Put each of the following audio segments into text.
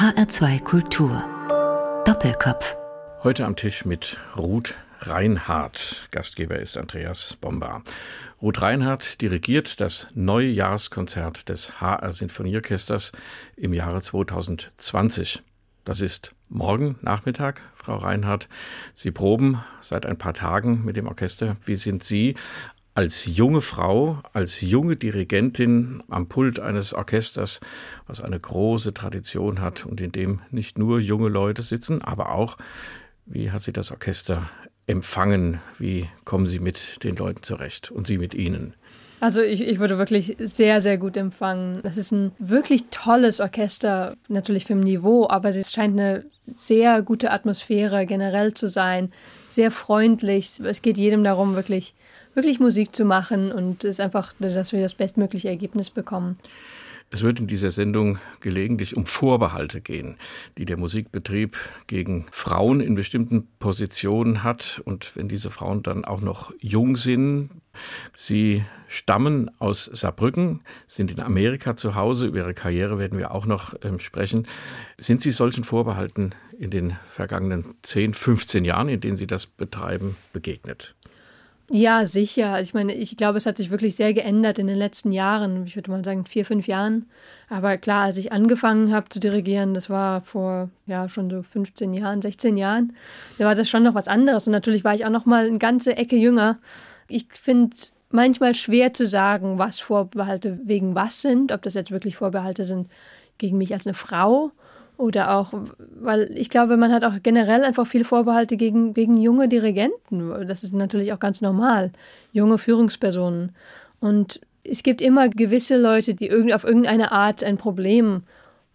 HR2 Kultur. Doppelkopf. Heute am Tisch mit Ruth Reinhardt. Gastgeber ist Andreas Bomba. Ruth Reinhardt dirigiert das Neujahrskonzert des HR Sinfonieorchesters im Jahre 2020. Das ist morgen Nachmittag, Frau Reinhardt. Sie proben seit ein paar Tagen mit dem Orchester. Wie sind Sie als junge Frau, als junge Dirigentin am Pult eines Orchesters, was eine große Tradition hat und in dem nicht nur junge Leute sitzen, aber auch, wie hat sie das Orchester empfangen? Wie kommen Sie mit den Leuten zurecht und Sie mit ihnen? Also ich, ich wurde wirklich sehr, sehr gut empfangen. Das ist ein wirklich tolles Orchester, natürlich vom Niveau, aber es scheint eine sehr gute Atmosphäre generell zu sein, sehr freundlich. Es geht jedem darum, wirklich, wirklich Musik zu machen und es einfach, dass wir das bestmögliche Ergebnis bekommen. Es wird in dieser Sendung gelegentlich um Vorbehalte gehen, die der Musikbetrieb gegen Frauen in bestimmten Positionen hat. Und wenn diese Frauen dann auch noch jung sind, sie stammen aus Saarbrücken, sind in Amerika zu Hause, über ihre Karriere werden wir auch noch ähm, sprechen. Sind Sie solchen Vorbehalten in den vergangenen 10, 15 Jahren, in denen Sie das betreiben, begegnet? Ja, sicher. Also ich meine, ich glaube, es hat sich wirklich sehr geändert in den letzten Jahren. Ich würde mal sagen, vier, fünf Jahren. Aber klar, als ich angefangen habe zu dirigieren, das war vor ja schon so 15 Jahren, 16 Jahren, da war das schon noch was anderes. Und natürlich war ich auch noch mal eine ganze Ecke jünger. Ich finde manchmal schwer zu sagen, was Vorbehalte wegen was sind, ob das jetzt wirklich Vorbehalte sind gegen mich als eine Frau oder auch, weil ich glaube, man hat auch generell einfach viele Vorbehalte gegen, gegen junge Dirigenten. Das ist natürlich auch ganz normal. Junge Führungspersonen. Und es gibt immer gewisse Leute, die auf irgendeine Art ein Problem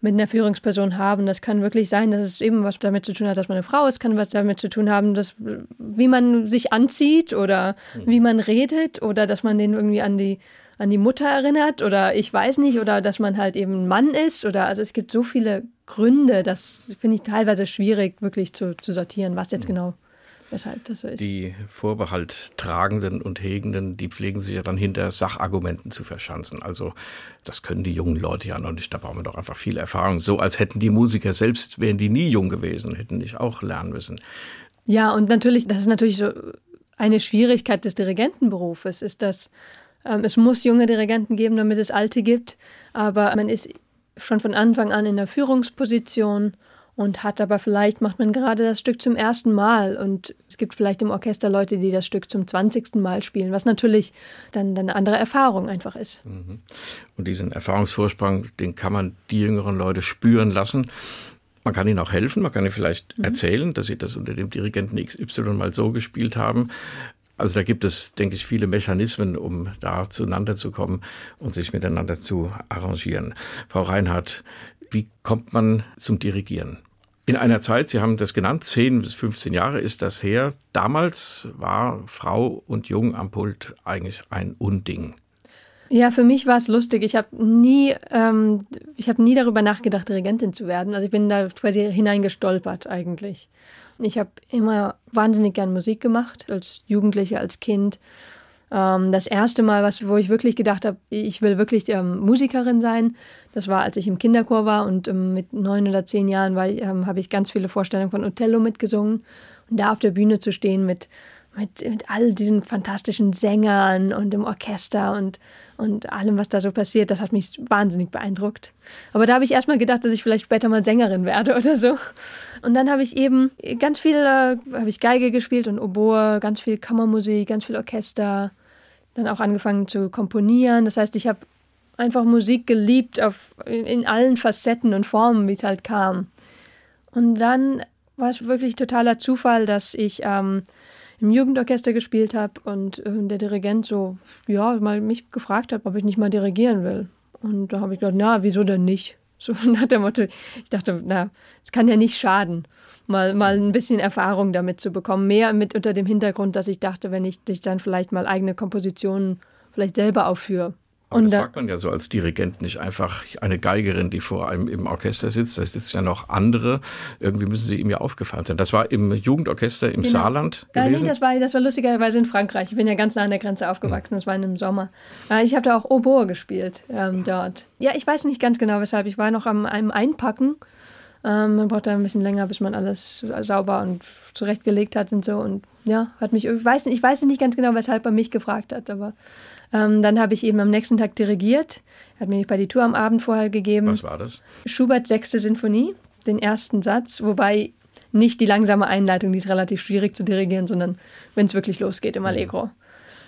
mit einer Führungsperson haben. Das kann wirklich sein, dass es eben was damit zu tun hat, dass man eine Frau ist, kann was damit zu tun haben, dass, wie man sich anzieht oder mhm. wie man redet oder dass man den irgendwie an die an die Mutter erinnert oder ich weiß nicht oder dass man halt eben ein Mann ist oder also es gibt so viele Gründe, das finde ich teilweise schwierig wirklich zu, zu sortieren, was jetzt mhm. genau weshalb das so ist. Die Vorbehalt tragenden und hegenden, die pflegen sich ja dann hinter Sachargumenten zu verschanzen. Also das können die jungen Leute ja noch nicht. Da brauchen wir doch einfach viel Erfahrung. So als hätten die Musiker selbst, wären die nie jung gewesen, hätten nicht auch lernen müssen. Ja, und natürlich, das ist natürlich so eine Schwierigkeit des Dirigentenberufes, ist, dass ähm, es muss junge Dirigenten geben, damit es alte gibt, aber man ist schon von Anfang an in der Führungsposition und hat aber vielleicht macht man gerade das Stück zum ersten Mal und es gibt vielleicht im Orchester Leute, die das Stück zum zwanzigsten Mal spielen, was natürlich dann, dann eine andere Erfahrung einfach ist. Mhm. Und diesen Erfahrungsvorsprung, den kann man die jüngeren Leute spüren lassen. Man kann ihnen auch helfen, man kann ihnen vielleicht mhm. erzählen, dass sie das unter dem Dirigenten XY mal so gespielt haben. Also da gibt es, denke ich, viele Mechanismen, um da zueinander zu kommen und sich miteinander zu arrangieren. Frau Reinhardt, wie kommt man zum Dirigieren? In einer Zeit, Sie haben das genannt, 10 bis 15 Jahre ist das her. Damals war Frau und Jung am Pult eigentlich ein Unding. Ja, für mich war es lustig. Ich habe nie, ähm, ich habe nie darüber nachgedacht, Dirigentin zu werden. Also ich bin da quasi hineingestolpert eigentlich. Ich habe immer wahnsinnig gern Musik gemacht, als Jugendliche, als Kind. Ähm, das erste Mal, was, wo ich wirklich gedacht habe, ich will wirklich ähm, Musikerin sein, das war, als ich im Kinderchor war und ähm, mit neun oder zehn Jahren habe ich ganz viele Vorstellungen von Othello mitgesungen. Und da auf der Bühne zu stehen mit mit, mit all diesen fantastischen Sängern und dem Orchester und, und allem, was da so passiert, das hat mich wahnsinnig beeindruckt. Aber da habe ich erstmal gedacht, dass ich vielleicht später mal Sängerin werde oder so. Und dann habe ich eben ganz viel, äh, habe ich Geige gespielt und Oboe, ganz viel Kammermusik, ganz viel Orchester. Dann auch angefangen zu komponieren. Das heißt, ich habe einfach Musik geliebt auf, in, allen Facetten und Formen, wie es halt kam. Und dann war es wirklich totaler Zufall, dass ich ähm, im Jugendorchester gespielt habe und äh, der Dirigent so, ja, mal mich gefragt hat, ob ich nicht mal dirigieren will. Und da habe ich gedacht, na, wieso denn nicht? So nach dem Motto, ich dachte, na, es kann ja nicht schaden, mal, mal ein bisschen Erfahrung damit zu bekommen. Mehr mit unter dem Hintergrund, dass ich dachte, wenn ich dich dann vielleicht mal eigene Kompositionen vielleicht selber aufführe, aber und das fragt man ja so als Dirigent nicht einfach eine Geigerin, die vor einem im Orchester sitzt. Da sitzen ja noch andere. Irgendwie müssen sie ihm ja aufgefallen sein. Das war im Jugendorchester im genau. Saarland gewesen? Ja, nee, das war, das war lustigerweise in Frankreich. Ich bin ja ganz nah an der Grenze aufgewachsen. Das war im Sommer. Äh, ich habe da auch Oboe gespielt ähm, dort. Ja, ich weiß nicht ganz genau, weshalb. Ich war noch am einem Einpacken Ähm, man braucht da ein bisschen länger, bis man alles sauber und zurechtgelegt hat und so. Und ja, hat mich, ich weiß, ich weiß nicht ganz genau, weshalb er mich gefragt hat, aber ähm, dann habe ich eben am nächsten Tag dirigiert. Er hat mir die Partitur am Abend vorher gegeben. Was war das? Schubert sechste Sinfonie, den ersten Satz, wobei nicht die langsame Einleitung, die ist relativ schwierig zu dirigieren, sondern wenn es wirklich losgeht im mhm. Allegro.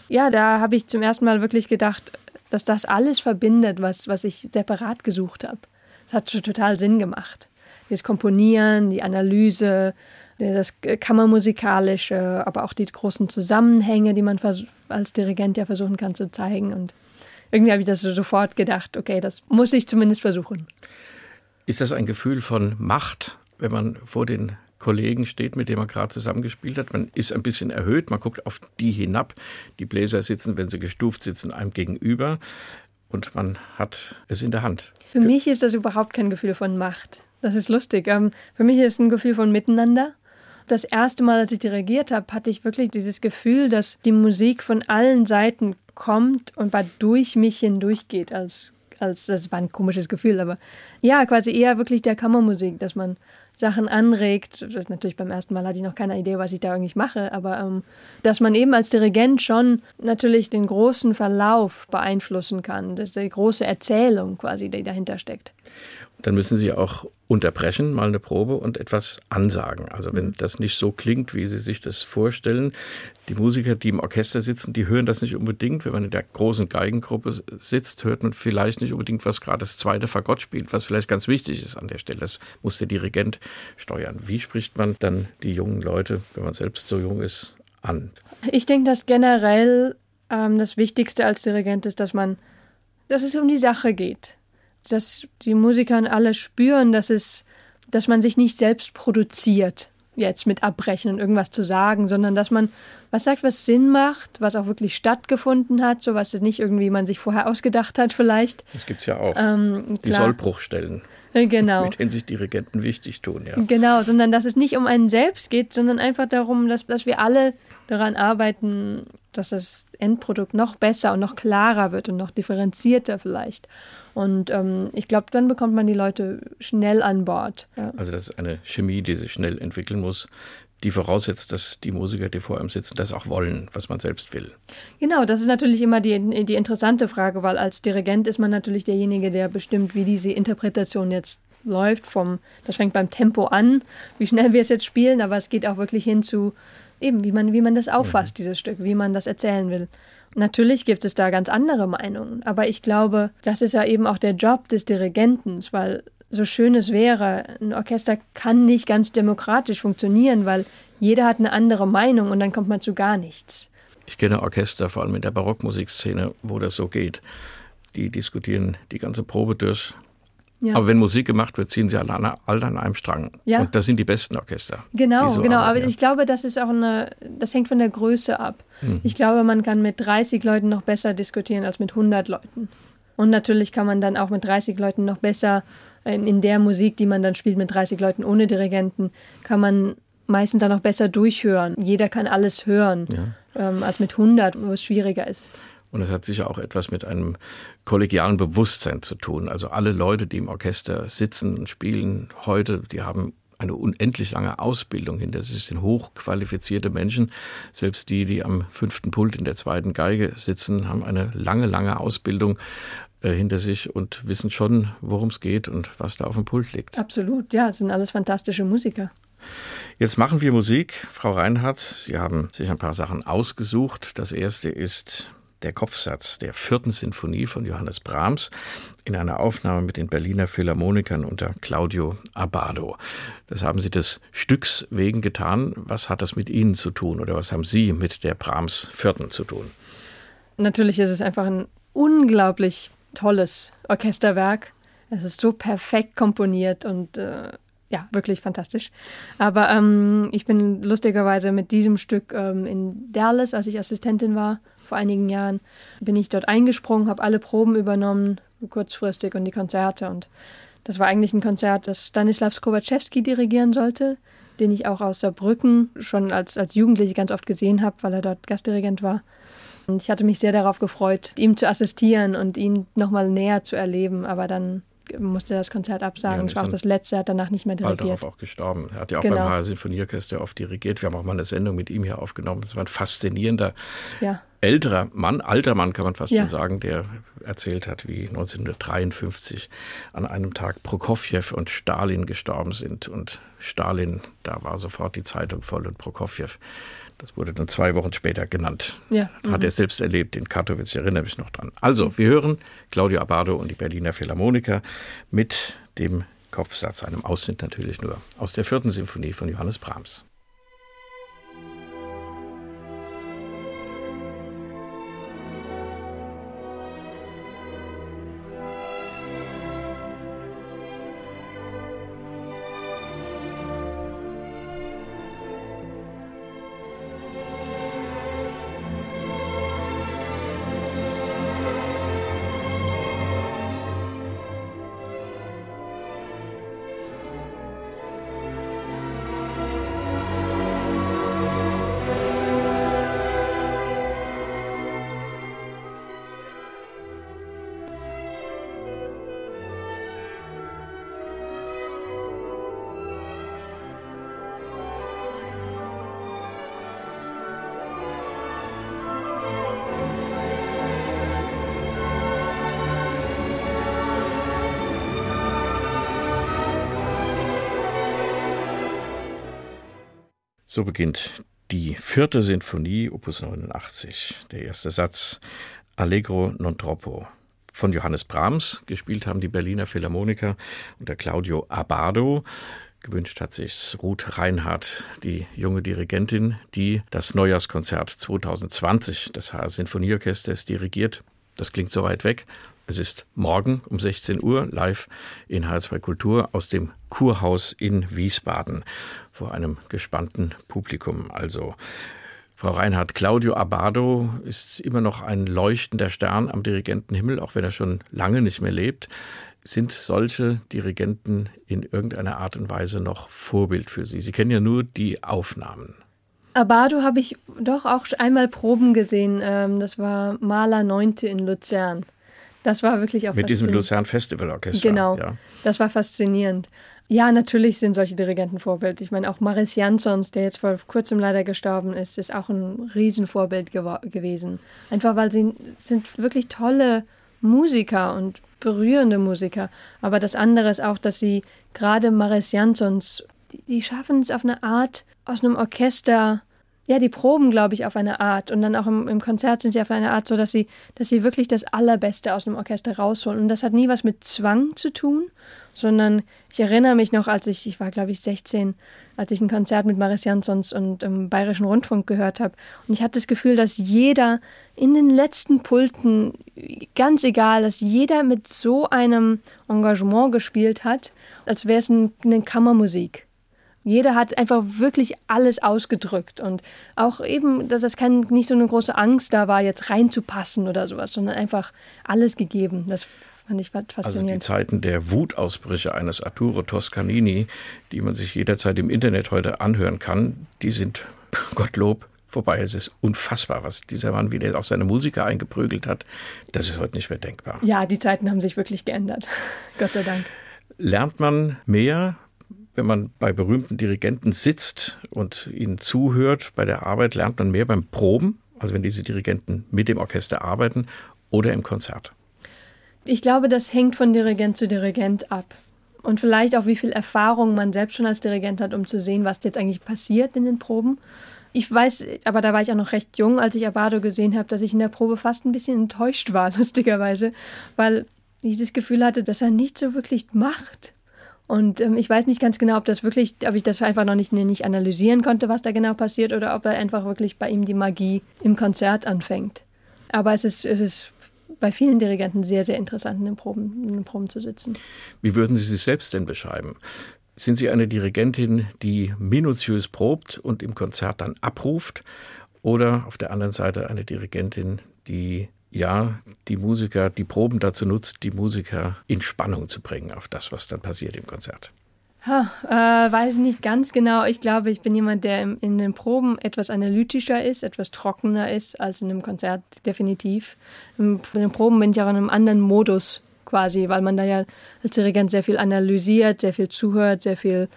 Ja, da habe ich zum ersten Mal wirklich gedacht, dass das alles verbindet, was, was ich separat gesucht habe. Es hat schon total Sinn gemacht. Das Komponieren, die Analyse, das Kammermusikalische, aber auch die großen Zusammenhänge, die man als Dirigent ja versuchen kann zu zeigen. Und irgendwie habe ich das sofort gedacht, okay, das muss ich zumindest versuchen. Ist das ein Gefühl von Macht, wenn man vor den Kollegen steht, mit dem man gerade zusammengespielt hat. Man ist ein bisschen erhöht, man guckt auf die hinab. Die Bläser sitzen, wenn sie gestuft sitzen, einem gegenüber und man hat es in der Hand. Für mich ist das überhaupt kein Gefühl von Macht. Das ist lustig. Ähm, für mich ist es ein Gefühl von Miteinander. Das erste Mal, als ich dirigiert habe, hatte ich wirklich dieses Gefühl, dass die Musik von allen Seiten kommt und durch mich hindurchgeht als als das war ein komisches Gefühl, aber ja, quasi eher wirklich der Kammermusik, dass man Sachen anregt. Natürlich beim ersten Mal hatte ich noch keine Idee, was ich da eigentlich mache, aber ähm, dass man eben als Dirigent schon natürlich den großen Verlauf beeinflussen kann, das ist die große Erzählung quasi, die dahinter steckt dann müssen Sie auch unterbrechen, mal eine Probe und etwas ansagen. Also wenn mhm. das nicht so klingt, wie Sie sich das vorstellen, die Musiker, die im Orchester sitzen, die hören das nicht unbedingt. Wenn man in der großen Geigengruppe sitzt, hört man vielleicht nicht unbedingt, was gerade das zweite Fagott spielt, was vielleicht ganz wichtig ist an der Stelle. Das muss der Dirigent steuern. Wie spricht man dann die jungen Leute, wenn man selbst so jung ist, an? Ich denke, dass generell ähm, das Wichtigste als Dirigent ist, dass man, dass es um die Sache geht dass die Musiker alle spüren, dass es, dass man sich nicht selbst produziert, jetzt mit abbrechen und irgendwas zu sagen, sondern dass man was sagt, was Sinn macht, was auch wirklich stattgefunden hat, so was nicht irgendwie man sich vorher ausgedacht hat vielleicht. Das gibt es ja auch. Ähm, die Sollbruchstellen. Äh, genau. Mit denen sich Dirigenten wichtig tun, ja. Genau, sondern dass es nicht um einen selbst geht, sondern einfach darum, dass, dass wir alle daran arbeiten, dass das Endprodukt noch besser und noch klarer wird und noch differenzierter vielleicht. Und ähm, ich glaube, dann bekommt man die Leute schnell an Bord. Ja. Also das ist eine Chemie, die sich schnell entwickeln muss, die voraussetzt, dass die Musiker, die vor einem sitzen, das auch wollen, was man selbst will. Genau, das ist natürlich immer die, die interessante Frage, weil als Dirigent ist man natürlich derjenige, der bestimmt, wie diese Interpretation jetzt läuft. Vom, das fängt beim Tempo an, wie schnell wir es jetzt spielen, aber es geht auch wirklich hin zu eben, wie man, wie man das auffasst, mhm. dieses Stück, wie man das erzählen will. Natürlich gibt es da ganz andere Meinungen, aber ich glaube, das ist ja eben auch der Job des Dirigenten, weil so schön es wäre, ein Orchester kann nicht ganz demokratisch funktionieren, weil jeder hat eine andere Meinung und dann kommt man zu gar nichts. Ich kenne Orchester, vor allem in der Barockmusikszene, wo das so geht. Die diskutieren die ganze Probe durch, ja. Aber wenn Musik gemacht wird, ziehen sie alle an, alle an einem Strang. Ja. Und das sind die besten Orchester. Genau, so genau. Arbeiten. Aber ich glaube, das ist auch eine, das hängt von der Größe ab. Mhm. Ich glaube, man kann mit 30 Leuten noch besser diskutieren als mit 100 Leuten. Und natürlich kann man dann auch mit 30 Leuten noch besser ähm, in der Musik, die man dann spielt mit 30 Leuten ohne Dirigenten, kann man meistens dann auch besser durchhören. Jeder kann alles hören, ja. ähm, als mit 100, wo es schwieriger ist. Und es hat sicher auch etwas mit einem kollegialen Bewusstsein zu tun. Also alle Leute, die im Orchester sitzen und spielen heute, die haben eine unendlich lange Ausbildung hinter sich, sind hochqualifizierte Menschen. Selbst die, die am fünften Pult in der zweiten Geige sitzen, haben eine lange, lange Ausbildung äh, hinter sich und wissen schon, worum es geht und was da auf dem Pult liegt. Absolut, ja, das sind alles fantastische Musiker. Jetzt machen wir Musik. Frau Reinhardt, Sie haben sich ein paar Sachen ausgesucht. Das erste ist der Kopfsatz der vierten Sinfonie von Johannes Brahms in einer Aufnahme mit den Berliner Philharmonikern unter Claudio Abbado. Das haben Sie des Stücks wegen getan. Was hat das mit Ihnen zu tun oder was haben Sie mit der Brahms vierten zu tun? Natürlich ist es einfach ein unglaublich tolles Orchesterwerk. Es ist so perfekt komponiert und äh, ja, wirklich fantastisch. Aber ähm, ich bin lustigerweise mit diesem Stück ähm, in Dallas, als ich Assistentin war, vor einigen Jahren, bin ich dort eingesprungen, habe alle Proben übernommen, kurzfristig und die Konzerte. Und das war eigentlich ein Konzert, das Stanislav Kowaczewski dirigieren sollte, den ich auch aus Saarbrücken schon als, als Jugendliche ganz oft gesehen habe, weil er dort Gastdirigent war. Und ich hatte mich sehr darauf gefreut, ihm zu assistieren und ihn nochmal näher zu erleben. Aber dann musste das Konzert absagen. Es war auch das letzte, er hat danach nicht mehr dirigiert. Bald darauf auch gestorben. Er hat ja auch genau. beim HR Sinfonieorchester oft dirigiert. Wir haben auch mal eine Sendung mit ihm hier aufgenommen. Das war ein faszinierender ja. älterer Mann, alter Mann kann man fast ja. schon sagen, der erzählt hat, wie 1953 an einem Tag Prokofjew und Stalin gestorben sind. Und Stalin, da war sofort die Zeitung voll und Prokofjew das wurde dann zwei Wochen später genannt. Ja. Hat mhm. er selbst erlebt in Katowice, ich erinnere mich noch dran. Also, wir hören Claudio Abado und die Berliner Philharmoniker mit dem Kopfsatz, einem Ausschnitt natürlich nur, aus der vierten Symphonie von Johannes Brahms. So beginnt die vierte Sinfonie, Opus 89. Der erste Satz, Allegro non troppo. Von Johannes Brahms, gespielt haben die Berliner Philharmoniker und der Claudio Abado. Gewünscht hat sich Ruth Reinhardt, die junge Dirigentin, die das Neujahrskonzert 2020 des HR Sinfonieorchesters dirigiert. Das klingt so weit weg, es ist morgen um 16 Uhr live in H2 Kultur aus dem Kurhaus in Wiesbaden vor einem gespannten Publikum. Also Frau Reinhardt, Claudio Abado ist immer noch ein leuchtender Stern am Dirigentenhimmel, auch wenn er schon lange nicht mehr lebt. Sind solche Dirigenten in irgendeiner Art und Weise noch Vorbild für Sie? Sie kennen ja nur die Aufnahmen. Abado habe ich doch auch einmal Proben gesehen. Ähm, das war Maler Neunte in Luzern. Das war wirklich auch Mit diesem Luzern Festival Orchester. Genau. Ja. Das war faszinierend. Ja, natürlich sind solche Dirigenten Vorbild. Ich meine, auch Maris Jansons, der jetzt vor kurzem leider gestorben ist, ist auch ein Riesenvorbild gewesen. Einfach weil sie sind wirklich tolle Musiker und berührende Musiker. Aber das andere ist auch, dass sie gerade Maris Jansons, die, die schaffen es auf eine Art, aus einem Orchester ja, die proben, glaube ich, auf eine Art. Und dann auch im, im, Konzert sind sie auf eine Art so, dass sie, dass sie wirklich das Allerbeste aus dem Orchester rausholen. Und das hat nie was mit Zwang zu tun, sondern ich erinnere mich noch, als ich, ich war, glaube ich, 16, als ich ein Konzert mit Maris Jansons und im Bayerischen Rundfunk gehört habe. Und ich hatte das Gefühl, dass jeder in den letzten Pulten, ganz egal, dass jeder mit so einem Engagement gespielt hat, als wäre es ein, eine Kammermusik. Jeder hat einfach wirklich alles ausgedrückt und auch eben, dass das kein, nicht so eine große Angst da war, jetzt reinzupassen oder sowas, sondern einfach alles gegeben. Das fand ich faszinierend. Also die Zeiten der Wutausbrüche eines Arturo Toscanini, die man sich jederzeit im Internet heute anhören kann, die sind, Gottlob, vorbei. Es ist unfassbar, was dieser Mann wieder auf seine Musiker eingeprügelt hat. Das ist heute nicht mehr denkbar. Ja, die Zeiten haben sich wirklich geändert. Gott sei Dank. Lernt man mehr wenn man bei berühmten Dirigenten sitzt und ihnen zuhört bei der Arbeit, lernt man mehr beim Proben, also wenn diese Dirigenten mit dem Orchester arbeiten oder im Konzert. Ich glaube, das hängt von Dirigent zu Dirigent ab. Und vielleicht auch, wie viel Erfahrung man selbst schon als Dirigent hat, um zu sehen, was jetzt eigentlich passiert in den Proben. Ich weiß, aber da war ich auch noch recht jung, als ich Abado gesehen habe, dass ich in der Probe fast ein bisschen enttäuscht war, lustigerweise, weil ich das Gefühl hatte, dass er nicht so wirklich macht. Und ähm, ich weiß nicht ganz genau, ob das wirklich, ob ich das einfach noch nicht, nicht analysieren konnte, was da genau passiert, oder ob er einfach wirklich bei ihm die Magie im Konzert anfängt. Aber es ist, es ist bei vielen Dirigenten sehr, sehr interessant, in den Proben, in den Proben zu sitzen. Wie würden Sie sich selbst denn beschreiben? Sind Sie eine Dirigentin, die minutiös probt und im Konzert dann abruft? Oder auf der anderen Seite eine Dirigentin, die ja, die Musiker, die Proben dazu nutzt, die Musiker in Spannung zu bringen auf das, was dann passiert im Konzert. Ha, äh, weiß ich nicht ganz genau. Ich glaube, ich bin jemand, der in den Proben etwas analytischer ist, etwas trockener ist als in einem Konzert, definitiv. In den Proben bin ich auch in einem anderen Modus quasi, weil man da ja als Dirigent sehr viel analysiert, sehr viel zuhört, sehr viel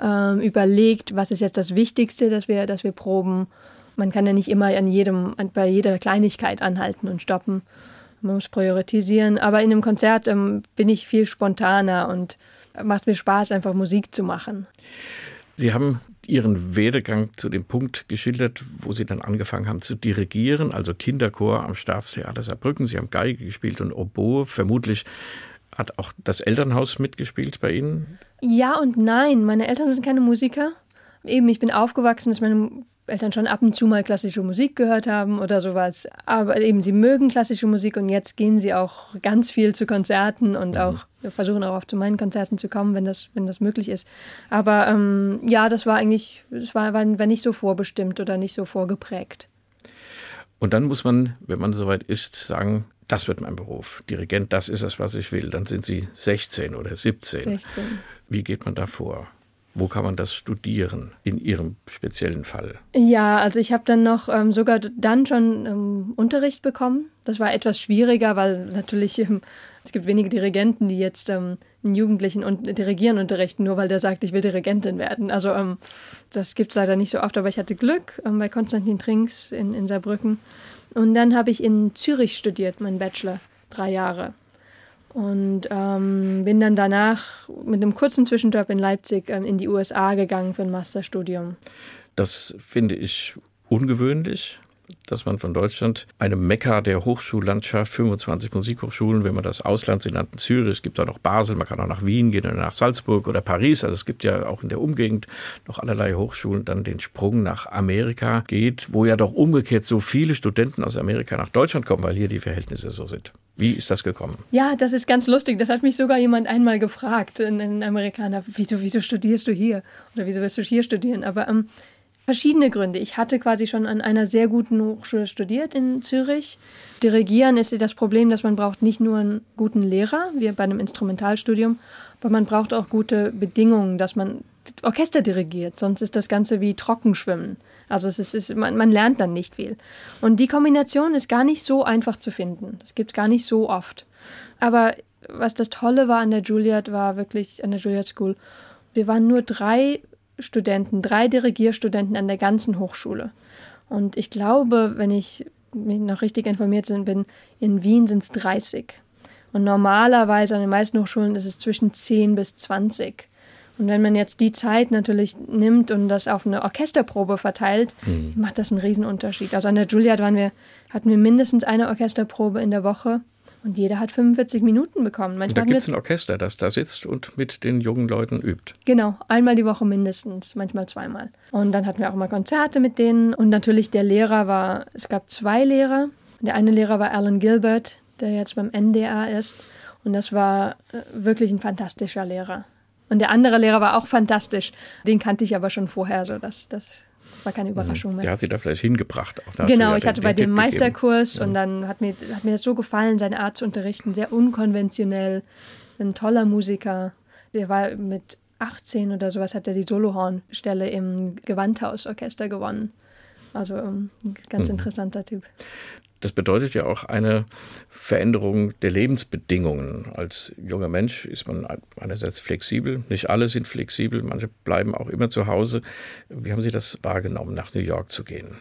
ähm, überlegt, was ist jetzt das Wichtigste, dass wir, dass wir proben. Man kann ja nicht immer an jedem, bei jeder Kleinigkeit anhalten und stoppen. Man muss priorisieren. Aber in einem Konzert ähm, bin ich viel spontaner und macht mir Spaß, einfach Musik zu machen. Sie haben Ihren Werdegang zu dem Punkt geschildert, wo Sie dann angefangen haben zu dirigieren, also Kinderchor am Staatstheater Saarbrücken. Sie haben Geige gespielt und Oboe. Vermutlich hat auch das Elternhaus mitgespielt bei Ihnen? Ja und nein. Meine Eltern sind keine Musiker. Eben, ich bin aufgewachsen, dass meine Eltern schon ab und zu mal klassische Musik gehört haben oder sowas. Aber eben, sie mögen klassische Musik und jetzt gehen sie auch ganz viel zu Konzerten und mhm. auch versuchen auch oft zu meinen Konzerten zu kommen, wenn das, wenn das möglich ist. Aber ähm, ja, das war eigentlich, das war, war, war nicht so vorbestimmt oder nicht so vorgeprägt. Und dann muss man, wenn man soweit ist, sagen, das wird mein Beruf. Dirigent, das ist es, was ich will. Dann sind Sie 16 oder 17. 16. Wie geht man da vor? Wo kann man das studieren in Ihrem speziellen Fall? Ja, also ich habe dann noch ähm, sogar dann schon ähm, Unterricht bekommen. Das war etwas schwieriger, weil natürlich ähm, es gibt wenige Dirigenten, die jetzt ähm, einen Jugendlichen und Dirigieren unterrichten, nur weil der sagt, ich will Dirigentin werden. Also ähm, das gibt es leider nicht so oft, aber ich hatte Glück ähm, bei Konstantin Trinks in, in Saarbrücken. Und dann habe ich in Zürich studiert, meinen Bachelor, drei Jahre. Und ähm, bin dann danach mit einem kurzen Zwischenjob in Leipzig ähm, in die USA gegangen für ein Masterstudium. Das finde ich ungewöhnlich dass man von Deutschland einem Mekka der Hochschullandschaft, 25 Musikhochschulen, wenn man das Ausland sie nannten Zürich, es gibt auch noch Basel, man kann auch nach Wien gehen oder nach Salzburg oder Paris, also es gibt ja auch in der Umgegend noch allerlei Hochschulen, dann den Sprung nach Amerika geht, wo ja doch umgekehrt so viele Studenten aus Amerika nach Deutschland kommen, weil hier die Verhältnisse so sind. Wie ist das gekommen? Ja, das ist ganz lustig. Das hat mich sogar jemand einmal gefragt, ein, Amerikaner, wieso, wieso studierst du hier? Oder wieso wirst du hier studieren? Aber ähm, Verschiedene Gründe. Ich hatte quasi schon an einer sehr guten Hochschule studiert in Zürich. Dirigieren ist das Problem, dass man braucht nicht nur einen guten Lehrer, wie bei einem Instrumentalstudium, aber man braucht auch gute Bedingungen, dass man Orchester dirigiert. Sonst ist das Ganze wie Trockenschwimmen. Also es ist, ist man, man lernt dann nicht viel. Und die Kombination ist gar nicht so einfach zu finden. Das gibt gar nicht so oft. Aber was das Tolle war an der Juilliard, war wirklich an der Juilliard School, wir waren nur drei Studenten, drei Dirigierstudenten an der ganzen Hochschule. Und ich glaube, wenn ich mich noch richtig informiert bin, in Wien sind es 30. Und normalerweise an den meisten Hochschulen ist es zwischen 10 bis 20. Und wenn man jetzt die Zeit natürlich nimmt und das auf eine Orchesterprobe verteilt, mhm. macht das einen Riesenunterschied. Also an der Juilliard waren wir, hatten wir mindestens eine Orchesterprobe in der Woche und jeder hat 45 Minuten bekommen. Manchmal da gibt es ein Orchester, das da sitzt und mit den jungen Leuten übt. Genau, einmal die Woche mindestens, manchmal zweimal. Und dann hatten wir auch mal Konzerte mit denen. Und natürlich der Lehrer war, es gab zwei Lehrer. Der eine Lehrer war Alan Gilbert, der jetzt beim NDA ist. Und das war äh, wirklich ein fantastischer Lehrer. Und der andere Lehrer war auch fantastisch. Den kannte ich aber schon vorher, so dass das war keine mhm. Überraschung mehr. Der hat sie da vielleicht hingebracht. genau, ich hatte bei dem Meisterkurs gegeben. und dann hat mir, hat mir das so gefallen, seine Art zu unterrichten, sehr unkonventionell, ein toller Musiker. Der war mit 18 oder sowas, hat er die Solohornstelle im Gewandhausorchester gewonnen. Also ein ganz mhm. interessanter Typ. Das bedeutet ja auch eine Veränderung der Lebensbedingungen. Als junger Mensch ist man einerseits flexibel, nicht alle sind flexibel, manche bleiben auch immer zu Hause. Wie haben Sie das wahrgenommen, nach New York zu gehen?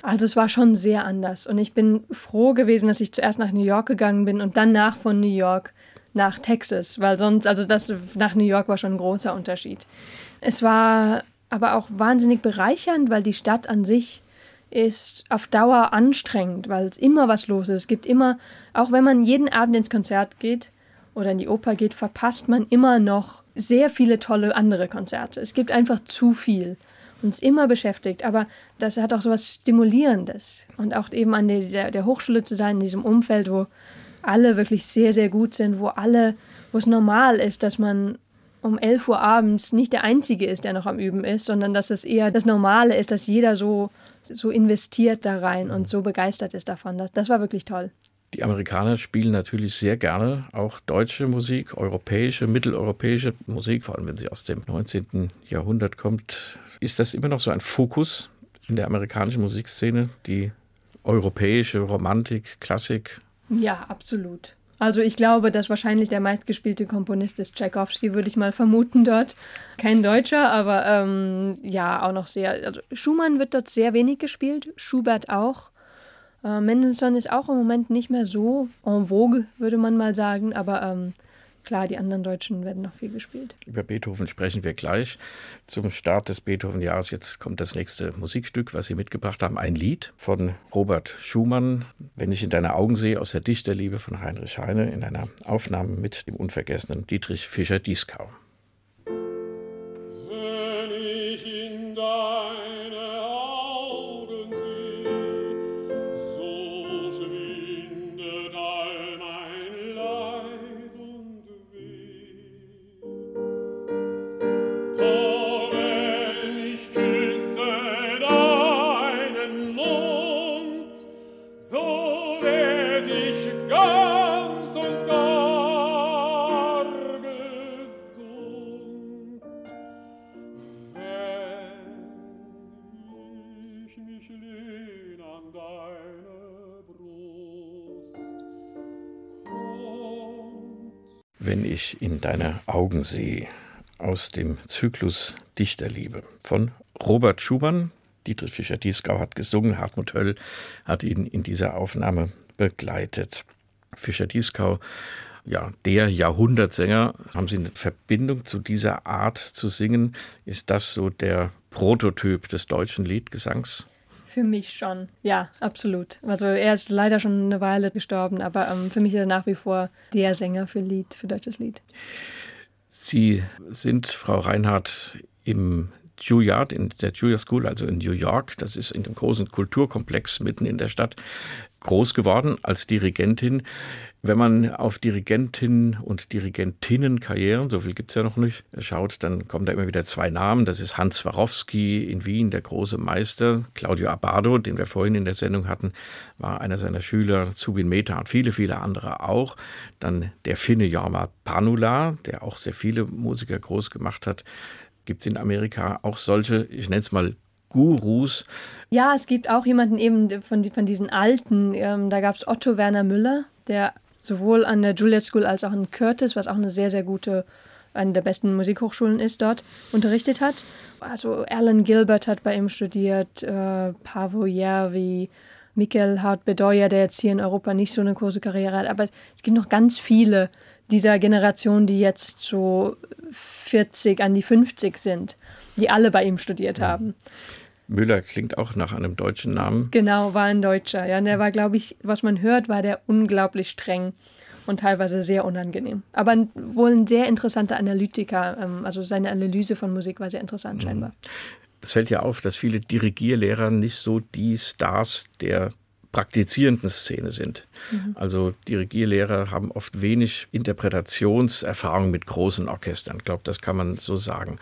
Also es war schon sehr anders und ich bin froh gewesen, dass ich zuerst nach New York gegangen bin und danach von New York nach Texas, weil sonst, also das nach New York war schon ein großer Unterschied. Es war aber auch wahnsinnig bereichernd, weil die Stadt an sich ist auf Dauer anstrengend, weil es immer was los ist. Es gibt immer, auch wenn man jeden Abend ins Konzert geht oder in die Oper geht, verpasst man immer noch sehr viele tolle andere Konzerte. Es gibt einfach zu viel uns immer beschäftigt, aber das hat auch so was Stimulierendes. Und auch eben an der, der Hochschule zu sein, in diesem Umfeld, wo alle wirklich sehr, sehr gut sind, wo alle, wo es normal ist, dass man um 11 Uhr abends nicht der Einzige ist, der noch am Üben ist, sondern dass es eher das Normale ist, dass jeder so so investiert da rein und so begeistert ist davon. Das, das war wirklich toll. Die Amerikaner spielen natürlich sehr gerne auch deutsche Musik, europäische, mitteleuropäische Musik, vor allem wenn sie aus dem 19. Jahrhundert kommt. Ist das immer noch so ein Fokus in der amerikanischen Musikszene, die europäische Romantik, Klassik? Ja, absolut. Also ich glaube, dass wahrscheinlich der meistgespielte Komponist ist Tchaikovsky, würde ich mal vermuten dort. Kein Deutscher, aber ähm, ja, auch noch sehr. Also Schumann wird dort sehr wenig gespielt, Schubert auch. Äh, Mendelssohn ist auch im Moment nicht mehr so en vogue, würde man mal sagen, aber ähm, Klar, die anderen Deutschen werden noch viel gespielt. Über Beethoven sprechen wir gleich. Zum Start des Beethoven-Jahres jetzt kommt das nächste Musikstück, was Sie mitgebracht haben. Ein Lied von Robert Schumann, Wenn ich in deine Augen sehe, aus der Dichterliebe von Heinrich Heine, in einer Aufnahme mit dem unvergessenen Dietrich Fischer-Dieskau. Wenn ich in deine Augen sehe, aus dem Zyklus Dichterliebe von Robert Schumann. Dietrich Fischer-Dieskau hat gesungen, Hartmut Höll hat ihn in dieser Aufnahme begleitet. Fischer-Dieskau, ja, der Jahrhundertsänger. Haben Sie eine Verbindung zu dieser Art zu singen? Ist das so der Prototyp des deutschen Liedgesangs? Für mich schon, ja, absolut. Also er ist leider schon eine Weile gestorben, aber ähm, für mich ist er nach wie vor der Sänger für Lied, für deutsches Lied. Sie sind, Frau Reinhardt, im Juilliard, in der Juilliard School, also in New York, das ist in dem großen Kulturkomplex mitten in der Stadt, groß geworden als Dirigentin. Wenn man auf Dirigentinnen und Dirigentinnenkarrieren, so viel gibt's ja noch nicht, schaut, dann kommen da immer wieder zwei Namen. Das ist Hans Swarovski in Wien, der große Meister. Claudio Abbado, den wir vorhin in der Sendung hatten, war einer seiner Schüler. Zubin Mehta und viele, viele andere auch. Dann der Finne Jorma Panula, der auch sehr viele Musiker groß gemacht hat. Gibt's in Amerika auch solche, ich nenne es mal Gurus. Ja, es gibt auch jemanden eben von, von diesen Alten. Ähm, da gab es Otto Werner Müller, der sowohl an der Juilliard School als auch in Curtis, was auch eine sehr, sehr gute, eine der besten Musikhochschulen ist, dort unterrichtet hat. Also Alan Gilbert hat bei ihm studiert, äh, Pavo Järvi, Mikkel Hart Bedoya, der jetzt hier in Europa nicht so eine große Karriere hat. Aber es gibt noch ganz viele dieser Generation, die jetzt so 40 an die 50 sind, die alle bei ihm studiert haben. Müller klingt auch nach einem deutschen Namen. Genau, war ein Deutscher. Ja, und der war, glaube ich, was man hört, war der unglaublich streng und teilweise sehr unangenehm. Aber wohl ein sehr interessanter Analytiker. Ähm, also seine Analyse von Musik war sehr interessant mhm. scheinbar. Es fällt ja auf, dass viele Dirigierlehrer nicht so die Stars der praktizierenden Szene sind. Mhm. Also Dirigierlehrer haben oft wenig Interpretationserfahrung mit großen Orchestern. Ich glaube, das kann man so sagen.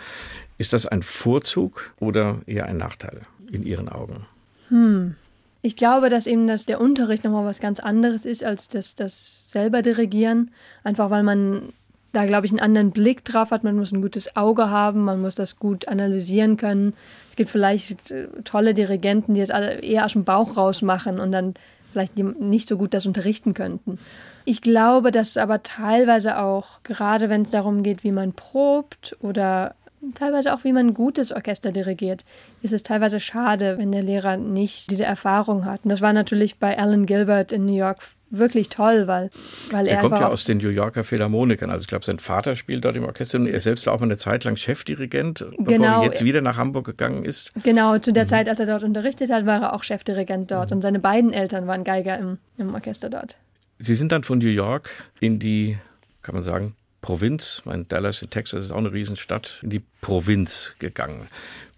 Ist das ein Vorzug oder eher ein Nachteil in Ihren Augen? Hm. Ich glaube, dass eben das der Unterricht nochmal was ganz anderes ist als das, das selber Dirigieren. Einfach weil man da, glaube ich, einen anderen Blick drauf hat. Man muss ein gutes Auge haben, man muss das gut analysieren können. Es gibt vielleicht äh, tolle Dirigenten, die es eher aus dem Bauch raus machen und dann vielleicht nicht so gut das unterrichten könnten. Ich glaube, dass aber teilweise auch, gerade wenn es darum geht, wie man probt oder teilweise auch, wie man ein gutes Orchester dirigiert, ist es teilweise schade, wenn der Lehrer nicht diese Erfahrung hat. Und das war natürlich bei Alan Gilbert in New York wirklich toll, weil, weil er. Er kommt ja aus den New Yorker Philharmonikern. Also ich glaube, sein Vater spielt dort im Orchester und er selbst war auch mal eine Zeit lang Chefdirigent, bevor genau, er jetzt wieder nach Hamburg gegangen ist. Genau, zu der mhm. Zeit, als er dort unterrichtet hat, war er auch Chefdirigent dort mhm. und seine beiden Eltern waren Geiger im, im Orchester dort. Sie sind dann von New York in die, kann man sagen, Provinz, mein Dallas in Texas ist auch eine Riesenstadt, in die Provinz gegangen.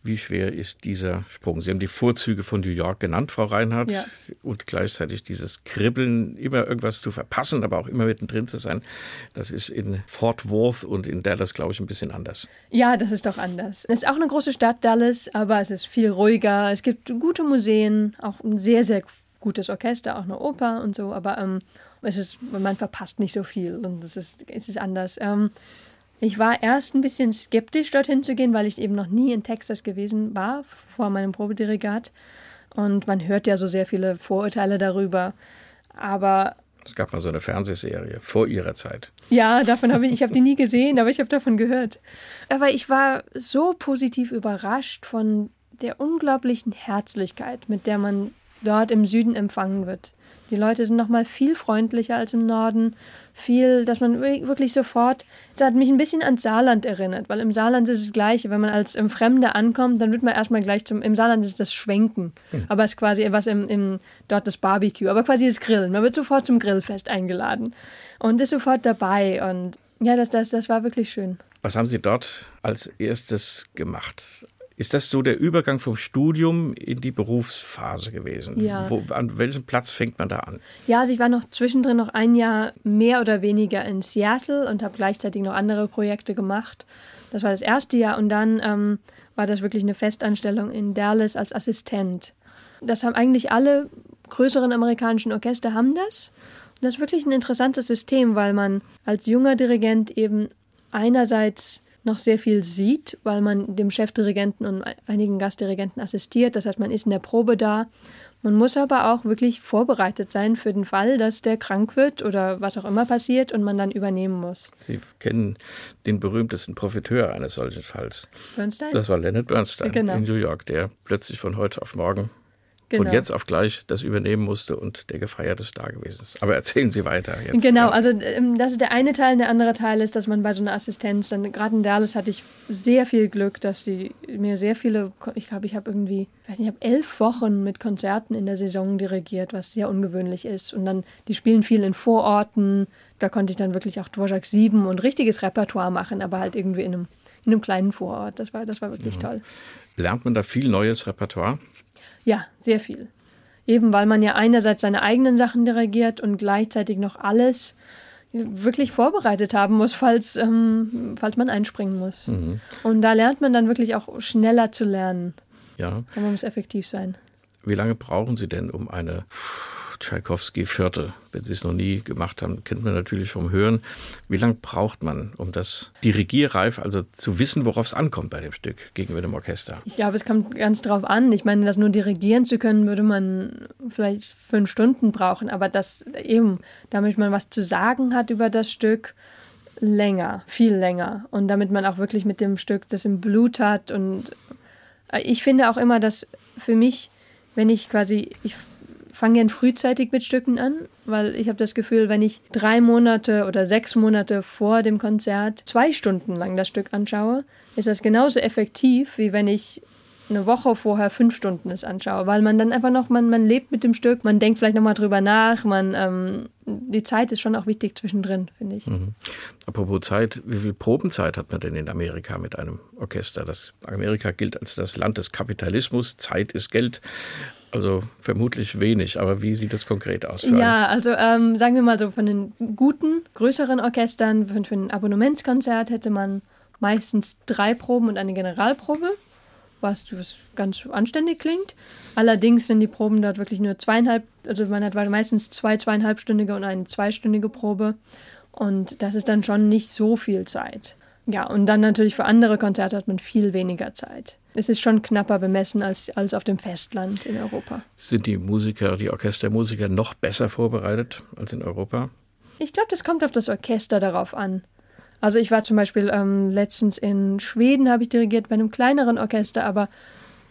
Wie schwer ist dieser Sprung? Sie haben die Vorzüge von New York genannt, Frau Reinhardt, ja. und gleichzeitig dieses Kribbeln, immer irgendwas zu verpassen, aber auch immer mittendrin zu sein. Das ist in Fort Worth und in Dallas, glaube ich, ein bisschen anders. Ja, das ist doch anders. Es ist auch eine große Stadt, Dallas, aber es ist viel ruhiger. Es gibt gute Museen, auch sehr, sehr gutes Orchester, auch eine Oper und so, aber ähm, es ist, man verpasst nicht so viel und es ist, es ist anders. Ähm, ich war erst ein bisschen skeptisch, dorthin zu gehen, weil ich eben noch nie in Texas gewesen war, vor meinem Probedirigat. Und man hört ja so sehr viele Vorurteile darüber. Aber Es gab mal so eine Fernsehserie vor ihrer Zeit. Ja, davon habe ich, ich habe die nie gesehen, aber ich habe davon gehört. Aber ich war so positiv überrascht von der unglaublichen Herzlichkeit, mit der man dort im Süden empfangen wird. Die Leute sind noch mal viel freundlicher als im Norden. Viel, dass man wirklich sofort. Es hat mich ein bisschen ans Saarland erinnert, weil im Saarland ist es das Gleiche. Wenn man als im Fremde ankommt, dann wird man erstmal gleich zum. Im Saarland ist das Schwenken. Mhm. Aber es ist quasi etwas im, im, dort das Barbecue. Aber quasi das Grillen. Man wird sofort zum Grillfest eingeladen und ist sofort dabei. Und ja, das, das, das war wirklich schön. Was haben Sie dort als erstes gemacht? Ist das so der Übergang vom Studium in die Berufsphase gewesen? Ja. Wo, an welchem Platz fängt man da an? Ja, also ich war noch zwischendrin noch ein Jahr mehr oder weniger in Seattle und habe gleichzeitig noch andere Projekte gemacht. Das war das erste Jahr und dann ähm, war das wirklich eine Festanstellung in Dallas als Assistent. Das haben eigentlich alle größeren amerikanischen Orchester haben das. Und das ist wirklich ein interessantes System, weil man als junger Dirigent eben einerseits noch sehr viel sieht, weil man dem Chefdirigenten und einigen Gastdirigenten assistiert. Das heißt, man ist in der Probe da. Man muss aber auch wirklich vorbereitet sein für den Fall, dass der krank wird oder was auch immer passiert und man dann übernehmen muss. Sie kennen den berühmtesten Profiteur eines solchen Falls. Bernstein? Das war Leonard Bernstein genau. in New York, der plötzlich von heute auf morgen genau. von jetzt auf gleich das übernehmen musste und der gefeierte Star gewesen ist. Aber erzählen Sie weiter jetzt. Genau, also ähm, das ist der eine Teil. Der andere Teil ist, dass man bei so einer Assistenz, dann gerade in Dallas hatte ich sehr viel Glück, dass die mir sehr viele, ich glaube, ich habe irgendwie, ich weiß nicht, ich habe elf Wochen mit Konzerten in der Saison dirigiert, was sehr ungewöhnlich ist. Und dann, die spielen viel in Vororten. Da konnte ich dann wirklich auch Dvorak 7 und richtiges Repertoire machen, aber halt irgendwie in einem, in einem kleinen Vorort. Das war, das war wirklich ja. toll. Lernt man da viel neues Repertoire? Ja, sehr viel. Eben weil man ja einerseits seine eigenen Sachen dirigiert und gleichzeitig noch alles wirklich vorbereitet haben muss, falls, ähm, falls man einspringen muss. Mhm. Und da lernt man dann wirklich auch schneller zu lernen. Ja. Man muss effektiv sein. Wie lange brauchen Sie denn, um eine Tschaikowski Vierte. Wenn Sie es noch nie gemacht haben, kennt man natürlich vom Hören. Wie lange braucht man, um das dirigierreif, also zu wissen, worauf es ankommt bei dem Stück gegenüber dem Orchester? Ich glaube, es kommt ganz drauf an. Ich meine, das nur dirigieren zu können, würde man vielleicht fünf Stunden brauchen. Aber das eben, damit man was zu sagen hat über das Stück, länger, viel länger. Und damit man auch wirklich mit dem Stück das im Blut hat. Und ich finde auch immer, dass für mich, wenn ich quasi, ich fange gern frühzeitig mit Stücken an, weil ich habe das Gefühl, wenn ich drei Monate oder sechs Monate vor dem Konzert zwei Stunden lang das Stück anschaue, ist das genauso effektiv, wie wenn ich eine Woche vorher fünf Stunden es anschaue, weil man dann einfach noch, man, man lebt mit dem Stück, man denkt vielleicht nochmal drüber nach, man, ähm, die Zeit ist schon auch wichtig zwischendrin, finde ich. Mhm. Apropos Zeit, wie viel Probenzeit hat man denn in Amerika mit einem Orchester? Das Amerika gilt als das Land des Kapitalismus, Zeit ist Geld. Also vermutlich wenig, aber wie sieht das konkret aus? ja, also ähm, sagen wir mal so, von den guten, größeren Orchestern, für, für ein Abonnementskonzert hätte man meistens drei Proben und eine Generalprobe, was, was ganz anständig klingt. Allerdings sind die Proben dort wirklich nur zweieinhalb, also man hat meistens zwei zweieinhalbstündige und eine zweistündige Probe. Und das ist dann schon nicht so viel Zeit. Ja, und dann natürlich für andere Konzerte hat man viel weniger Zeit. Es ist schon knapper bemessen als, als auf dem Festland in Europa. Sind die Musiker, die Orchestermusiker noch besser vorbereitet als in Europa? Ich glaube, das kommt auf das Orchester darauf an. Also ich war zum Beispiel ähm, letztens in Schweden, habe ich dirigiert bei einem kleineren Orchester, aber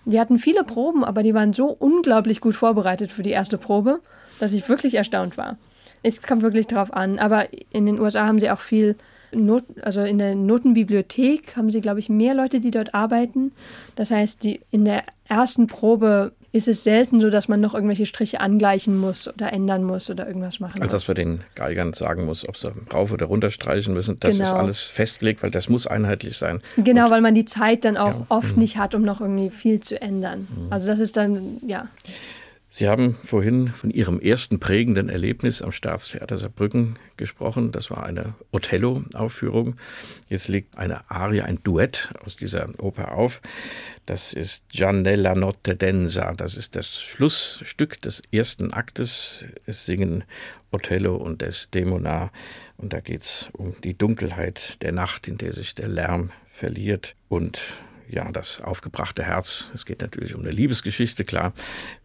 die hatten viele Proben, aber die waren so unglaublich gut vorbereitet für die erste Probe, dass ich wirklich erstaunt war. Es kommt wirklich darauf an. Aber in den USA haben sie auch viel Not, also in der Notenbibliothek haben sie, glaube ich, mehr Leute, die dort arbeiten. Das heißt, die, in der ersten Probe ist es selten so, dass man noch irgendwelche Striche angleichen muss oder ändern muss oder irgendwas machen Also, dass man den Geigern sagen muss, ob sie rauf oder runter streichen müssen. Das genau. ist alles festgelegt, weil das muss einheitlich sein. Genau, Und, weil man die Zeit dann auch ja. oft mhm. nicht hat, um noch irgendwie viel zu ändern. Mhm. Also das ist dann, ja. Sie haben vorhin von Ihrem ersten prägenden Erlebnis am Staatstheater Saarbrücken gesprochen. Das war eine Othello-Aufführung. Jetzt liegt eine Arie, ein Duett aus dieser Oper auf. Das ist Gianella Notte Densa. Das ist das Schlussstück des ersten Aktes. Es singen Othello und Desdemona. Und da geht es um die Dunkelheit der Nacht, in der sich der Lärm verliert und ja, das aufgebrachte Herz, es geht natürlich um eine Liebesgeschichte, klar,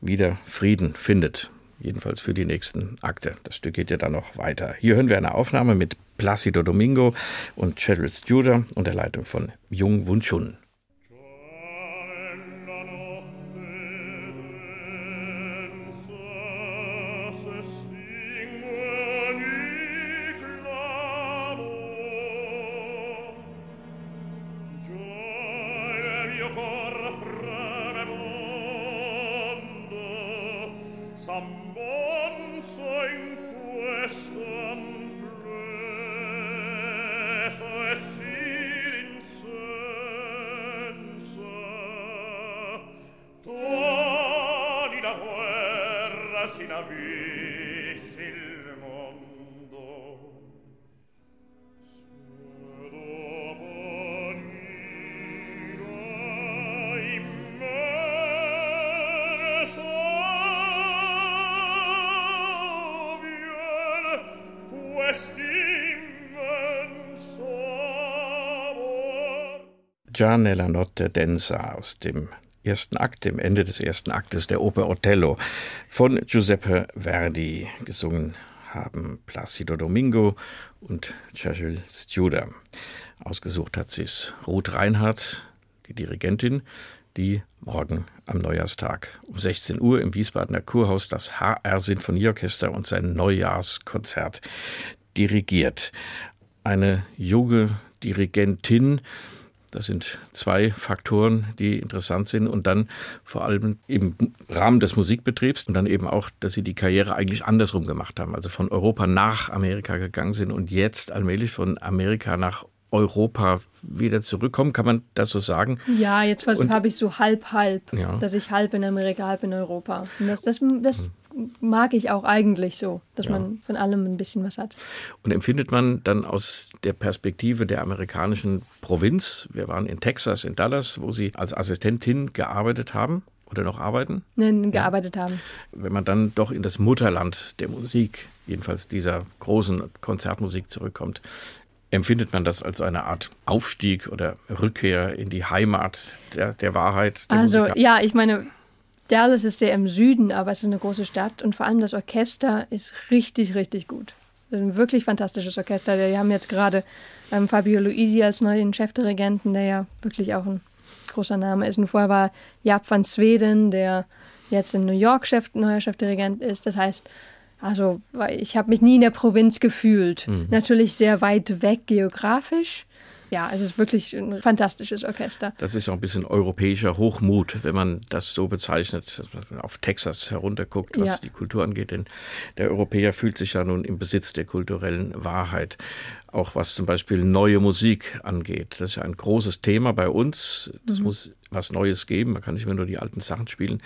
wieder Frieden findet. jedenfalls für die nächsten Akte. Das Stück geht ja dann noch weiter. Hier hören wir eine Aufnahme mit Placido Domingo und Cheryl Studer unter Leitung von Jung Wun Chun. Già nella notte densa aus dem ersten Akt, dem Ende des ersten Aktes der Oper Othello von Giuseppe Verdi gesungen haben Placido Domingo und Churchill Studer. Ausgesucht hat sie es Ruth Reinhardt, die Dirigentin, die morgen am Neujahrstag um 16 Uhr im Wiesbadener Kurhaus das HR Sinfonieorchester und sein Neujahrskonzert dirigiert. Eine junge Dirigentin, das sind zwei Faktoren, die interessant sind und dann vor allem im Rahmen des Musikbetriebs und dann eben auch, dass sie die Karriere eigentlich andersrum gemacht haben, also von Europa nach Amerika gegangen sind und jetzt allmählich von Amerika nach Europa wieder zurückkommen, kann man das so sagen? Ja, jetzt habe ich so halb halb, ja. dass ich halb in Amerika, halb in Europa. Und das, das, das hm mag ich auch eigentlich so, dass ja. man von allem ein bisschen was hat. Und empfindet man dann aus der Perspektive der amerikanischen Provinz, wir waren in Texas, in Dallas, wo Sie als Assistentin gearbeitet haben oder noch arbeiten? Nein, gearbeitet ja. haben. Wenn man dann doch in das Mutterland der Musik, jedenfalls dieser großen Konzertmusik zurückkommt, empfindet man das als eine Art Aufstieg oder Rückkehr in die Heimat der, der Wahrheit? Der also Musiker? ja, ich meine, Dallas ist sehr im Süden, aber es ist eine große Stadt und vor allem das Orchester ist richtig, richtig gut. Ein wirklich fantastisches Orchester. Wir haben jetzt gerade ähm, Fabio Luisi als neuen Chefdirigenten, der ja wirklich auch ein großer Name ist. Und vorher war Jaap van Sweden, der jetzt in New York Chef, neuer Chefdirigent ist. Das heißt, also ich habe mich nie in der Provinz gefühlt. Mhm. Natürlich sehr weit weg geografisch, ja, es ist wirklich ein fantastisches Orchester. Das ist auch ein bisschen europäischer Hochmut, wenn man das so bezeichnet, dass man auf Texas herunterguckt, was ja. die Kultur angeht. Denn der Europäer fühlt sich ja nun im Besitz der kulturellen Wahrheit. Auch was zum Beispiel neue Musik angeht. Das ist ja ein großes Thema bei uns. Das mhm. muss was Neues geben. Man kann nicht mehr nur die alten Sachen spielen.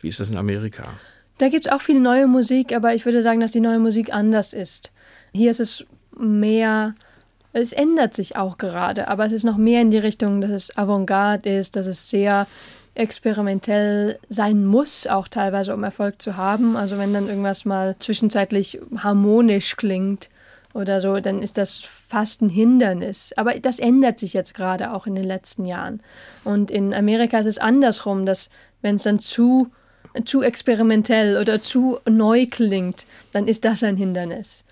Wie ist das in Amerika? Da gibt es auch viel neue Musik, aber ich würde sagen, dass die neue Musik anders ist. Hier ist es mehr es ändert sich auch gerade, aber es ist noch mehr in die Richtung, dass es Avantgarde ist, dass es sehr experimentell sein muss, auch teilweise, um Erfolg zu haben. Also wenn dann irgendwas mal zwischenzeitlich harmonisch klingt oder so, dann ist das fast ein Hindernis. Aber das ändert sich jetzt gerade auch in den letzten Jahren. Und in Amerika ist es andersrum, dass wenn es dann zu zu experimentell oder zu neu klingt, dann ist das ein Hindernis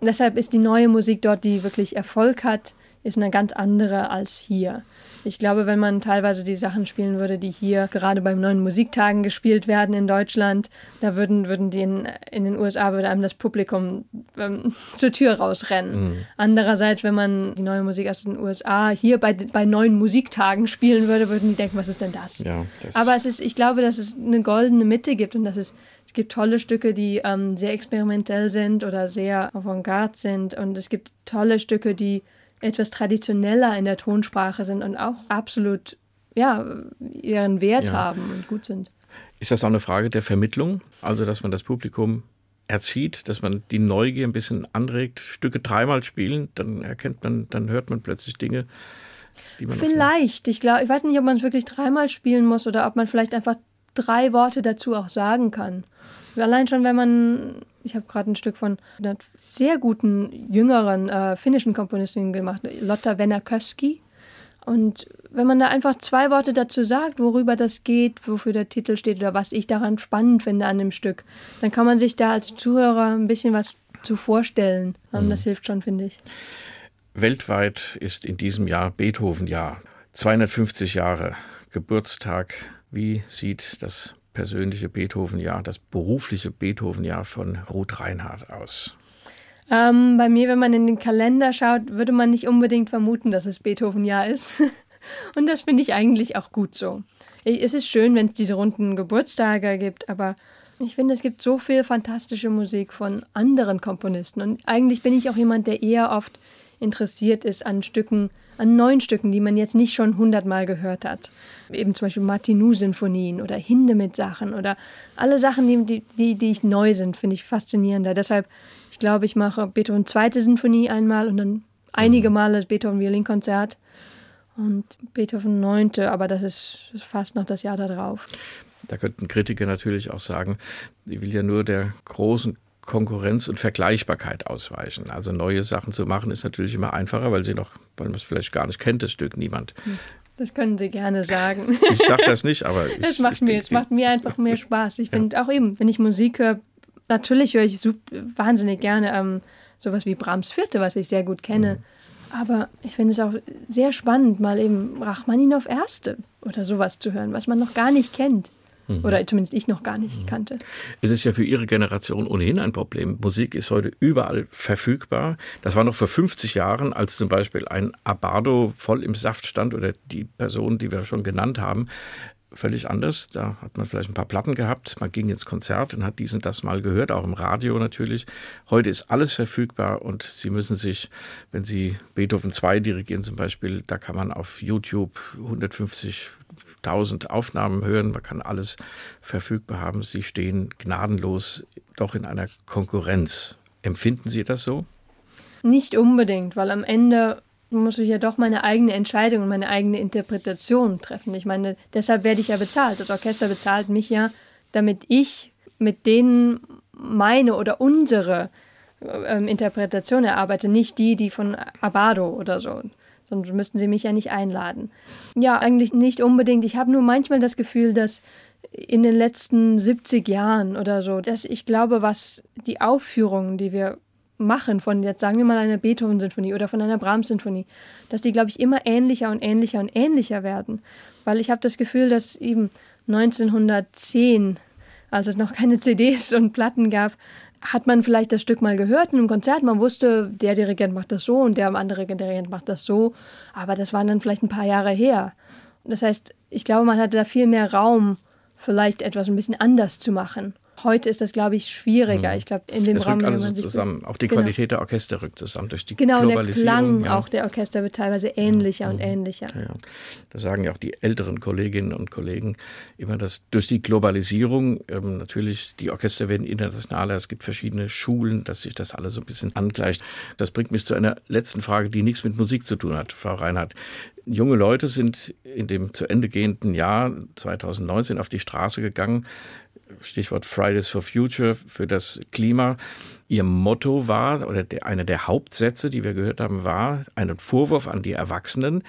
deshalb ist die neue Musik dort, die wirklich Erfolg hat, ist eine ganz andere als hier. Ich glaube, wenn man teilweise die Sachen spielen würde, die hier gerade beim neuen Musiktagen gespielt werden in Deutschland, da würden, würden die in, in den USA würde einem das Publikum ähm, zur Tür rausrennen. Mhm. Andererseits, wenn man die neue Musik aus den USA hier bei, bei neuen Musiktagen spielen würde, würden die denken, was ist denn das? Ja, das Aber es ist, ich glaube, dass es eine goldene Mitte gibt und dass es es gibt tolle Stücke, die ähm, sehr experimentell sind oder sehr avantgarde sind. Und es gibt tolle Stücke, die etwas traditioneller in der Tonsprache sind und auch absolut ja, ihren Wert ja. haben und gut sind. Ist das auch eine Frage der Vermittlung? Also, dass man das Publikum erzieht, dass man die Neugier ein bisschen anregt, Stücke dreimal spielen, dann erkennt man, dann hört man plötzlich Dinge, die man. Vielleicht. Ich glaube, ich weiß nicht, ob man es wirklich dreimal spielen muss oder ob man vielleicht einfach drei Worte dazu auch sagen kann. Allein schon, wenn man, ich habe gerade ein Stück von einer sehr guten jüngeren äh, finnischen Komponistin gemacht, Lotta Venäköski. Und wenn man da einfach zwei Worte dazu sagt, worüber das geht, wofür der Titel steht oder was ich daran spannend finde an dem Stück, dann kann man sich da als Zuhörer ein bisschen was zu vorstellen. Und mhm. das hilft schon, finde ich. Weltweit ist in diesem Jahr Beethoven-Jahr. 250 Jahre Geburtstag. Wie sieht das persönliche Beethoven-Jahr, das berufliche Beethoven-Jahr von Ruth Reinhardt aus? Ähm, bei mir, wenn man in den Kalender schaut, würde man nicht unbedingt vermuten, dass es Beethoven-Jahr ist. Und das finde ich eigentlich auch gut so. Es ist schön, wenn es diese runden Geburtstage gibt, aber ich finde, es gibt so viel fantastische Musik von anderen Komponisten. Und eigentlich bin ich auch jemand, der eher oft interessiert ist an Stücken, an neuen Stücken, die man jetzt nicht schon hundertmal gehört hat. Eben zum Beispiel Martinou-Sinfonien oder Hindemith-Sachen oder alle Sachen, die, die, die ich neu sind, finde ich faszinierender. Deshalb, ich glaube, ich mache Beethoven zweite Sinfonie einmal und dann einige mhm. Male das Beethoven Violinkonzert und Beethoven neunte, aber das ist fast noch das Jahr darauf. Da könnten Kritiker natürlich auch sagen, ich will ja nur der großen Konkurrenz und Vergleichbarkeit ausweichen. Also neue Sachen zu machen ist natürlich immer einfacher, weil sie noch, weil man es vielleicht gar nicht kennt, das Stück niemand. Das können Sie gerne sagen. Ich sage das nicht, aber ich, das macht mir, es macht mir einfach mehr Spaß. Ich ja. finde auch eben, wenn ich Musik höre, natürlich höre ich wahnsinnig gerne ähm, sowas wie Brahms Vierte, was ich sehr gut kenne. Mhm. Aber ich finde es auch sehr spannend, mal eben Rachmaninow Erste oder sowas zu hören, was man noch gar nicht kennt. Mhm. Oder zumindest ich noch gar nicht mhm. kannte. Es ist ja für Ihre Generation ohnehin ein Problem. Musik ist heute überall verfügbar. Das war noch vor 50 Jahren, als zum Beispiel ein Abado voll im Saft stand oder die Person, die wir schon genannt haben, völlig anders. Da hat man vielleicht ein paar Platten gehabt, man ging ins Konzert und hat dies und das mal gehört, auch im Radio natürlich. Heute ist alles verfügbar und Sie müssen sich, wenn Sie Beethoven 2 dirigieren zum Beispiel, da kann man auf YouTube 150 1000 Aufnahmen hören, man kann alles verfügbar haben. Sie stehen gnadenlos doch in einer Konkurrenz. Empfinden Sie das so? Nicht unbedingt, weil am Ende muss ich ja doch meine eigene Entscheidung und meine eigene Interpretation treffen. Ich meine, deshalb werde ich ja bezahlt. Das Orchester bezahlt mich ja, damit ich mit denen meine oder unsere ähm, Interpretation erarbeite, nicht die, die von Abado oder so sonst müssten sie mich ja nicht einladen. Ja, eigentlich nicht unbedingt. Ich habe nur manchmal das Gefühl, dass in den letzten 70 Jahren oder so, dass ich glaube, was die Aufführungen, die wir machen von jetzt sagen wir mal einer Beethoven-Sinfonie oder von einer Brahms-Sinfonie, dass die, glaube ich, immer ähnlicher und ähnlicher und ähnlicher werden. Weil ich habe das Gefühl, dass eben 1910, als es noch keine CDs und Platten gab, hat man vielleicht das Stück mal gehört in einem Konzert. Man wusste, der Dirigent macht das so und der andere Dirigent macht das so. Aber das waren dann vielleicht ein paar Jahre her. Das heißt, ich glaube, man hatte da viel mehr Raum, vielleicht etwas ein bisschen anders zu machen. Heute ist das, glaube ich, schwieriger. Mhm. Ich glaube, in dem es Raum, rückt alles so zusammen. Auch die genau. Qualität der Orchester rückt zusammen durch die genau, Globalisierung. Genau, der Klang ja. auch der Orchester wird teilweise ähnlicher mhm. und ähnlicher. Ja, ja. Das sagen ja auch die älteren Kolleginnen und Kollegen immer, dass durch die Globalisierung ähm, natürlich die Orchester werden internationaler. Es gibt verschiedene Schulen, dass sich das alles so ein bisschen angleicht. Das bringt mich zu einer letzten Frage, die nichts mit Musik zu tun hat, Frau Reinhardt junge Leute sind in dem zu Ende gehenden Jahr 2019 auf die Straße gegangen Stichwort Fridays for Future für das Klima. Ihr Motto war, oder der, einer der Hauptsätze, die wir gehört haben, war ein Vorwurf an die Erwachsenen.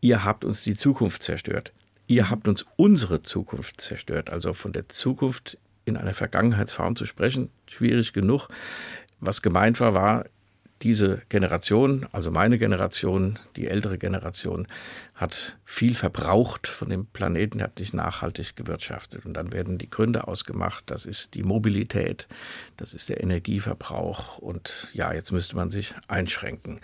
Ihr habt uns die Zukunft zerstört. Ihr habt uns unsere Zukunft zerstört. Also von der Zukunft in einer Vergangenheitsform zu sprechen, schwierig genug. Was gemeint war, war, diese Generation, also meine Generation, die ältere Generation, hat viel verbraucht von dem Planeten, hat nicht nachhaltig gewirtschaftet. Und dann werden die Gründe ausgemacht, das ist die Mobilität, das ist der Energieverbrauch und ja, jetzt müsste man sich einschränken.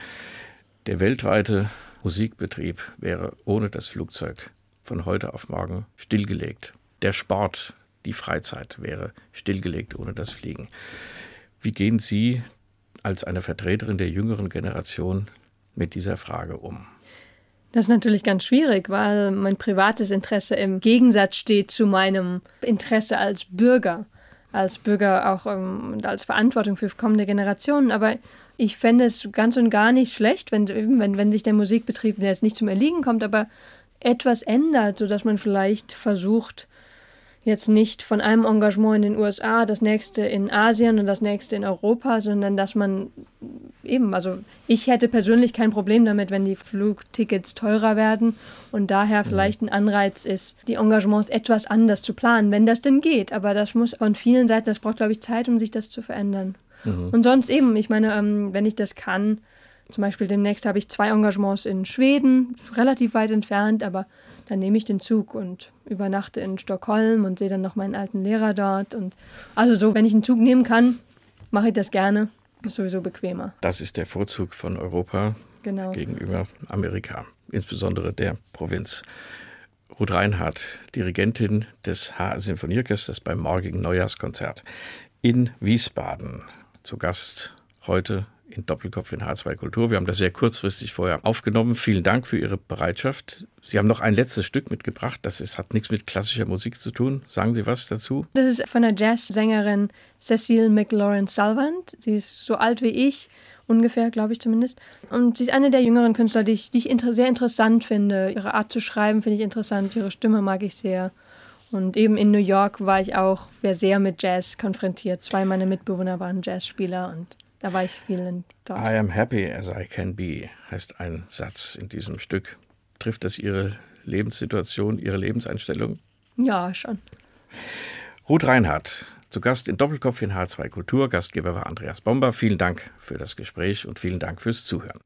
Der weltweite Musikbetrieb wäre ohne das Flugzeug von heute auf morgen stillgelegt. Der Sport, die Freizeit wäre stillgelegt ohne das Fliegen. Wie gehen Sie als eine Vertreterin der jüngeren Generation mit dieser Frage um? Das ist natürlich ganz schwierig, weil mein privates Interesse im Gegensatz steht zu meinem Interesse als Bürger, als Bürger auch ähm, als Verantwortung für kommende Generationen. Aber ich fände es ganz und gar nicht schlecht, wenn, wenn, wenn sich der Musikbetrieb, jetzt nicht zum Erliegen kommt, aber etwas ändert, sodass man vielleicht versucht, jetzt nicht von einem Engagement in den USA, das nächste in Asien und das nächste in Europa, sondern dass man eben, also ich hätte persönlich kein Problem damit, wenn die Flugtickets teurer werden und daher mhm. vielleicht ein Anreiz ist, die Engagements etwas anders zu planen, wenn das denn geht. Aber das muss von vielen Seiten, das braucht, glaube ich, Zeit, um sich das zu verändern. Mhm. Und sonst eben, ich meine, ähm, wenn ich das kann, zum Beispiel demnächst habe ich zwei Engagements in Schweden, relativ weit entfernt, aber dann nehme ich den Zug und übernachte in Stockholm und sehe dann noch meinen alten Lehrer dort. Und also so, wenn ich einen Zug nehmen kann, mache ich das gerne. Ist sowieso bequemer. Das ist der Vorzug von Europa genau. gegenüber Amerika, insbesondere der Provinz. Ruth Reinhardt, Dirigentin des HR Sinfonieorchesters beim morgigen Neujahrskonzert in Wiesbaden. Zu Gast heute in Doppelkopf in H2 Kultur. Wir haben das sehr kurzfristig vorher aufgenommen. Vielen Dank für Ihre Bereitschaft. Sie haben noch ein letztes Stück mitgebracht. Das ist, hat nichts mit klassischer Musik zu tun. Sagen Sie was dazu? Das ist von der Jazzsängerin Cecile McLaurin Salvant. Sie ist so alt wie ich, ungefähr, glaube ich zumindest. Und sie ist eine der jüngeren Künstler, die ich, die ich inter sehr interessant finde. Ihre Art zu schreiben finde ich interessant. Ihre Stimme mag ich sehr. Und eben in New York war ich auch sehr mit Jazz konfrontiert. Zwei meiner Mitbewohner waren Jazzspieler und da war ich vielen dort. I am happy as I can be, heißt ein Satz in diesem Stück. Trifft das Ihre Lebenssituation, Ihre Lebenseinstellung? Ja, schon. Ruth Reinhardt, zu Gast in Doppelkopf in H2 Kultur. Gastgeber war Andreas Bomber. Vielen Dank für das Gespräch und vielen Dank fürs Zuhören.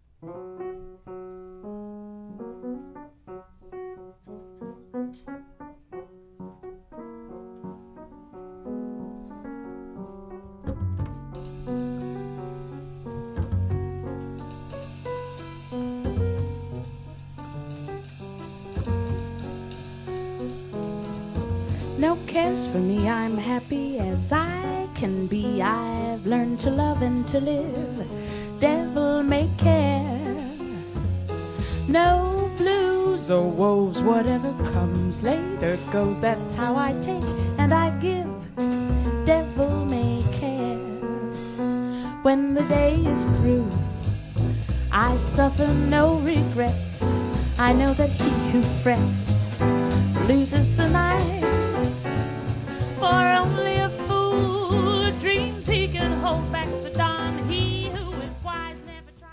To live. Devil may care. No blues or woes, whatever comes later goes. That's how I take and I give. Devil may care. When the day is through, I suffer no regrets. I know that he who frets loses the night.